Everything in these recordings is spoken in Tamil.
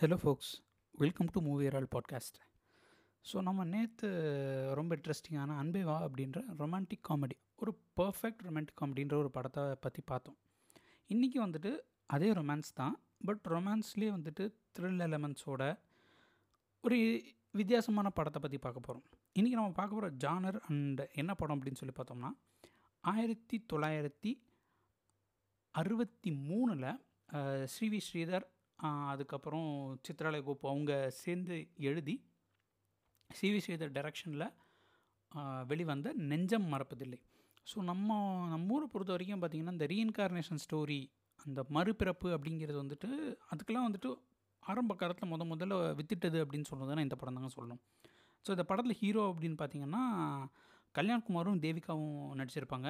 Hello folks welcome to movie all podcast so நம்ம நேற்று ரொம்ப இன்ட்ரெஸ்டிங்கான அன்பே வா அப்படின்ற ரொமான்டிக் காமெடி ஒரு பர்ஃபெக்ட் ரொமான்டிக் காமெடின்ற ஒரு படத்தை பற்றி பார்த்தோம். இன்றைக்கி வந்துட்டு அதே ரொமான்ஸ் தான் பட் ரொமான்ஸ்லேயே வந்துட்டு த்ரில் எலமெண்ட்ஸோட ஒரு வித்தியாசமான படத்தை பற்றி பார்க்க போகிறோம் இன்றைக்கி நம்ம பார்க்க போகிற ஜானர் அண்ட் என்ன படம் அப்படின்னு சொல்லி பார்த்தோம்னா ஆயிரத்தி தொள்ளாயிரத்தி அறுபத்தி மூணில் ஸ்ரீவி ஸ்ரீதர் அதுக்கப்புறம் சித்ராலய கோப்பு அவங்க சேர்ந்து எழுதி சிவி சேதர் டைரக்ஷனில் வெளிவந்த நெஞ்சம் மறப்பதில்லை. ஸோ நம்ம நம்ம ஊரை பொறுத்த வரைக்கும் பார்த்திங்கன்னா இந்த ரீஇன்கார்னேஷன் ஸ்டோரி அந்த மறுபிறப்பு அப்படிங்கிறது வந்துட்டு அதுக்கெல்லாம் வந்துட்டு ஆரம்ப காலத்தில் முத முதல்ல வித்துட்டது அப்படின்னு சொன்னது தான் இந்த படம் தாங்க சொல்லணும். ஸோ இந்த படத்தில் ஹீரோ அப்படின்னு பார்த்தீங்கன்னா கல்யாண்குமாரும் தேவிகாவும் நடிச்சிருப்பாங்க.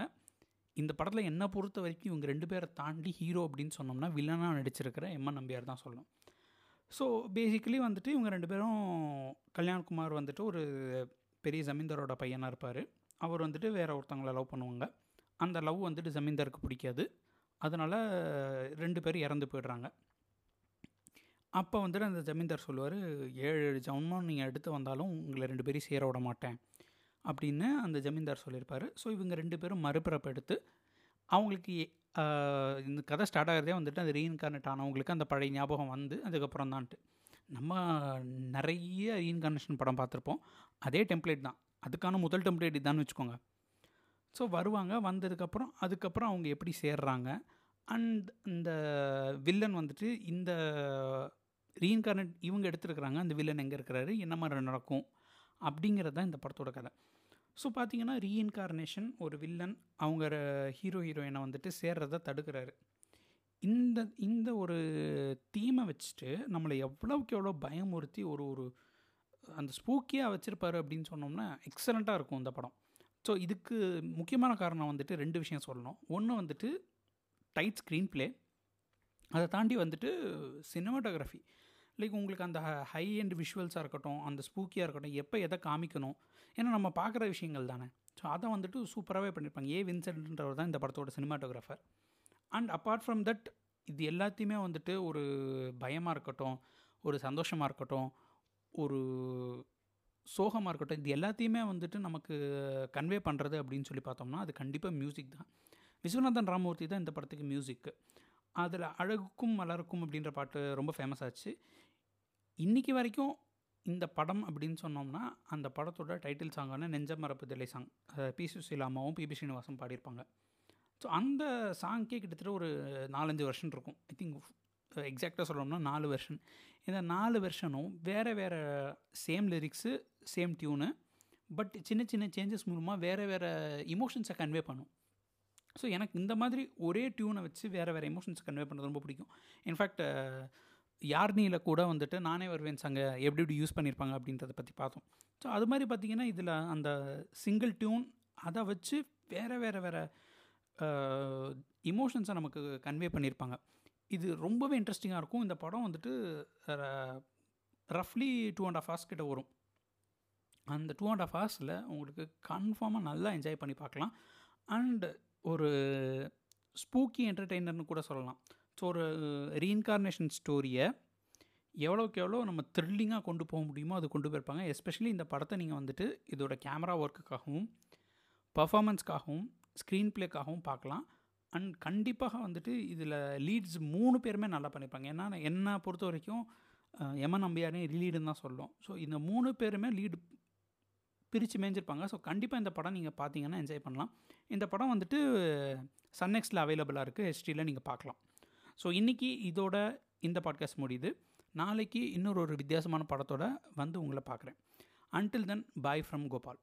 இந்த படத்தில் என்ன பொறுத்த வரைக்கும் இவங்க ரெண்டு பேரை தாண்டி ஹீரோ அப்படின்னு சொன்னோம்னா வில்லனாக நடிச்சிருக்கிற எம்என் நம்பியார் தான் சொல்லணும். ஸோ பேசிக்கலி வந்துட்டு இவங்க ரெண்டு பேரும் கல்யாண்குமார் வந்துட்டு ஒரு பெரிய ஜமீன்தாரோட பையனாக இருப்பார். அவர் வந்துட்டு வேற ஒருத்தவங்களை லவ் பண்ணுவாங்க. அந்த லவ் வந்துட்டு ஜமீன்தாருக்கு பிடிக்காது. அதனால் ரெண்டு பேரும் இறந்து போயிடுறாங்க. அப்போ வந்துட்டு அந்த ஜமீன்தார் சொல்லுவார் ஏழு ஏழு நீங்கள் எடுத்து வந்தாலும் உங்களை ரெண்டு பேரும் சேர விட மாட்டேன். அப்படின்னு அந்த ஜமீன்தார் சொல்லியிருப்பார். ஸோ இவங்க ரெண்டு பேரும் மறுபிறப்பு எடுத்து அவங்களுக்கு இந்த கதை ஸ்டார்ட் ஆகிறதே வந்துட்டு அந்த ரீஇன்கார்னேட் ஆனவங்களுக்கு அந்த பழைய ஞாபகம் வந்து அதுக்கப்புறம் தான்ட்டு. நம்ம நிறைய ரீஇன்கார்னேஷன் படம் பார்த்துருப்போம். அதே டெம்ப்ளேட் தான். அதுக்கான முதல் டெம்ப்ளேட் இதான்னு வச்சுக்கோங்க. ஸோ வருவாங்க வந்ததுக்கப்புறம் அதுக்கப்புறம் அவங்க எப்படி சேர்றாங்க? அண்ட் இந்த வில்லன் வந்துட்டு இந்த ரீஇன்கார்னேட் இவங்க எடுத்துருக்குறாங்க அந்த வில்லன் எங்கே இருக்கிறாரு என்ன மாதிரி நடக்கும் அப்படிங்கிறது தான் இந்த படத்தோட கதை. ஸோ பார்த்தீங்கன்னா ரீஇன்கார்னேஷன் ஒரு வில்லன் அவங்க ஹீரோ ஹீரோயினை வந்துட்டு சேர்றதை தடுக்கிறாரு. இந்த இந்த ஒரு தீமை வச்சுட்டு நம்மளை எவ்வளோக்கு எவ்வளோ பயமுறுத்தி ஒரு ஒரு அந்த ஸ்பூக்கியாக வச்சுருப்பாரு அப்படின்னு சொன்னோம்னா எக்ஸலண்ட்டாக இருக்கும் இந்த படம். ஸோ இதுக்கு முக்கியமான காரணம் வந்துட்டு ரெண்டு விஷயம் சொல்லணும். ஒன்று வந்துட்டு டைட் ஸ்க்ரீன் ப்ளே அதை தாண்டி வந்துட்டு சினிமாட்டோகிராஃபி லைக் உங்களுக்கு அந்த ஹை அண்ட் விஷுவல்ஸாக இருக்கட்டும் அந்த ஸ்பூக்கியாக இருக்கட்டும் எப்போ எதை காமிக்கணும் ஏன்னா நம்ம பார்க்குற விஷயங்கள் தானே. ஸோ அதை வந்துட்டு சூப்பராகவே பண்ணியிருப்பாங்க ஏ. வின்சென்ட்ன்றவர் தான் இந்த படத்தோட cinematographer and apart from that இது எல்லாத்தையுமே வந்துட்டு ஒரு பயமாக இருக்கட்டும் ஒரு சந்தோஷமாக இருக்கட்டும் ஒரு சோகமாக இருக்கட்டும் இது எல்லாத்தையுமே வந்துட்டு நமக்கு கன்வே பண்ணுறது அப்படின்னு சொல்லி பார்த்தோம்னா அது கண்டிப்பாக மியூசிக் தான். விஸ்வநாதன் ராமமூர்த்தி தான் இந்த படத்துக்கு மியூசிக்கு அதில் அழகுக்கும் மலருக்கும் அப்படின்ற பாட்டு ரொம்ப ஃபேமஸ் ஆச்சு. இன்றைக்கி வரைக்கும் இந்த படம் அப்படின்னு சொன்னோம்னா அந்த படத்தோட டைட்டில் சாங்கான நெஞ்ச மரப்புதலை சாங் பி சுசீலா அம்மாவும் பிபி ஸ்ரீனிவாசன் பாடியிருப்பாங்க. ஸோ அந்த சாங்க்கே கிட்டத்தட்ட ஒரு நாலஞ்சு வருஷன் இருக்கும். ஐ திங்க் எக்ஸாக்டாக சொல்லணும்னா நாலு வெர்ஷன் இந்த நாலு வெர்ஷனும் வேறு வேறு same lyrics same tune but சின்ன சின்ன சேஞ்சஸ் மூலமாக வேறு வேறு இமோஷன்ஸை கன்வே பண்ணும். ஸோ எனக்கு இந்த மாதிரி ஒரே டியூனை வச்சு வேறு வேறு எமோஷன்ஸ் கன்வே பண்ணுறது ரொம்ப பிடிக்கும். இன்ஃபேக்ட் யார்னியில் கூட வந்துட்டு நானே வருவேன் சங்க எப்படி எப்படி யூஸ் பண்ணியிருப்பாங்க அப்படின்றத பற்றி பார்த்தோம். ஸோ அது மாதிரி பார்த்திங்கன்னா இதில் அந்த சிங்கிள் டியூன் அதை வச்சு வேறு வேறு வேறு இமோஷன்ஸை நமக்கு கன்வே பண்ணியிருப்பாங்க இது ரொம்பவே இன்ட்ரெஸ்டிங்காக இருக்கும். இந்த படம் வந்துட்டு ரஃப்லி டூ அண்ட் ஆஃப் ஹார்ஸ் கிட்ட வரும். அந்த டூ அண்ட் ஆஃப் ஹார்ஸில் உங்களுக்கு கன்ஃபார்மாக நல்லா என்ஜாய் பண்ணி பார்க்கலாம். அண்ட் ஒரு ஸ்பூக்கி என்டர்டெய்னர்னு கூட சொல்லலாம். ஸோ ஒரு ரீஇன்கார்னேஷன் ஸ்டோரியை எவ்வளோக்கு எவ்வளோ நம்ம த்ரில்லிங்காக கொண்டு போக முடியுமோ அது கொண்டு போயிருப்பாங்க. எஸ்பெஷலி இந்த படத்தை நீங்கள் வந்துட்டு இதோட கேமரா ஒர்க்குக்காகவும் பர்ஃபாமன்ஸ்க்காகவும் ஸ்க்ரீன் ப்ளேக்காகவும் பார்க்கலாம். அண்ட் கண்டிப்பாக வந்துட்டு இதில் லீட்ஸ் மூணு பேருமே நல்லா பண்ணியிருப்பாங்க. ஏன்னா என்னை பொறுத்த வரைக்கும் எமன் நம்பியாரே லீடுன்னு தான் சொல்லும். ஸோ இந்த மூணு பேருமே லீடு பிரித்து மேய்ஞ்சிருப்பாங்க. ஸோ கண்டிப்பாக இந்த படம் நீங்கள் பார்த்தீங்கன்னா என்ஜாய் பண்ணலாம். இந்த படம் வந்துட்டு சன்னெக்ஸில் அவைலபிளாக இருக்குது ஹெச்டியில் நீங்கள் பார்க்கலாம். ஸோ இன்றைக்கி இதோட இந்த பாட்காஸ்ட் முடியுது. நாளைக்கு இன்னொரு ஒரு வித்தியாசமான படத்தோட வந்து உங்களை பார்க்குறேன். Until then bye from Gopal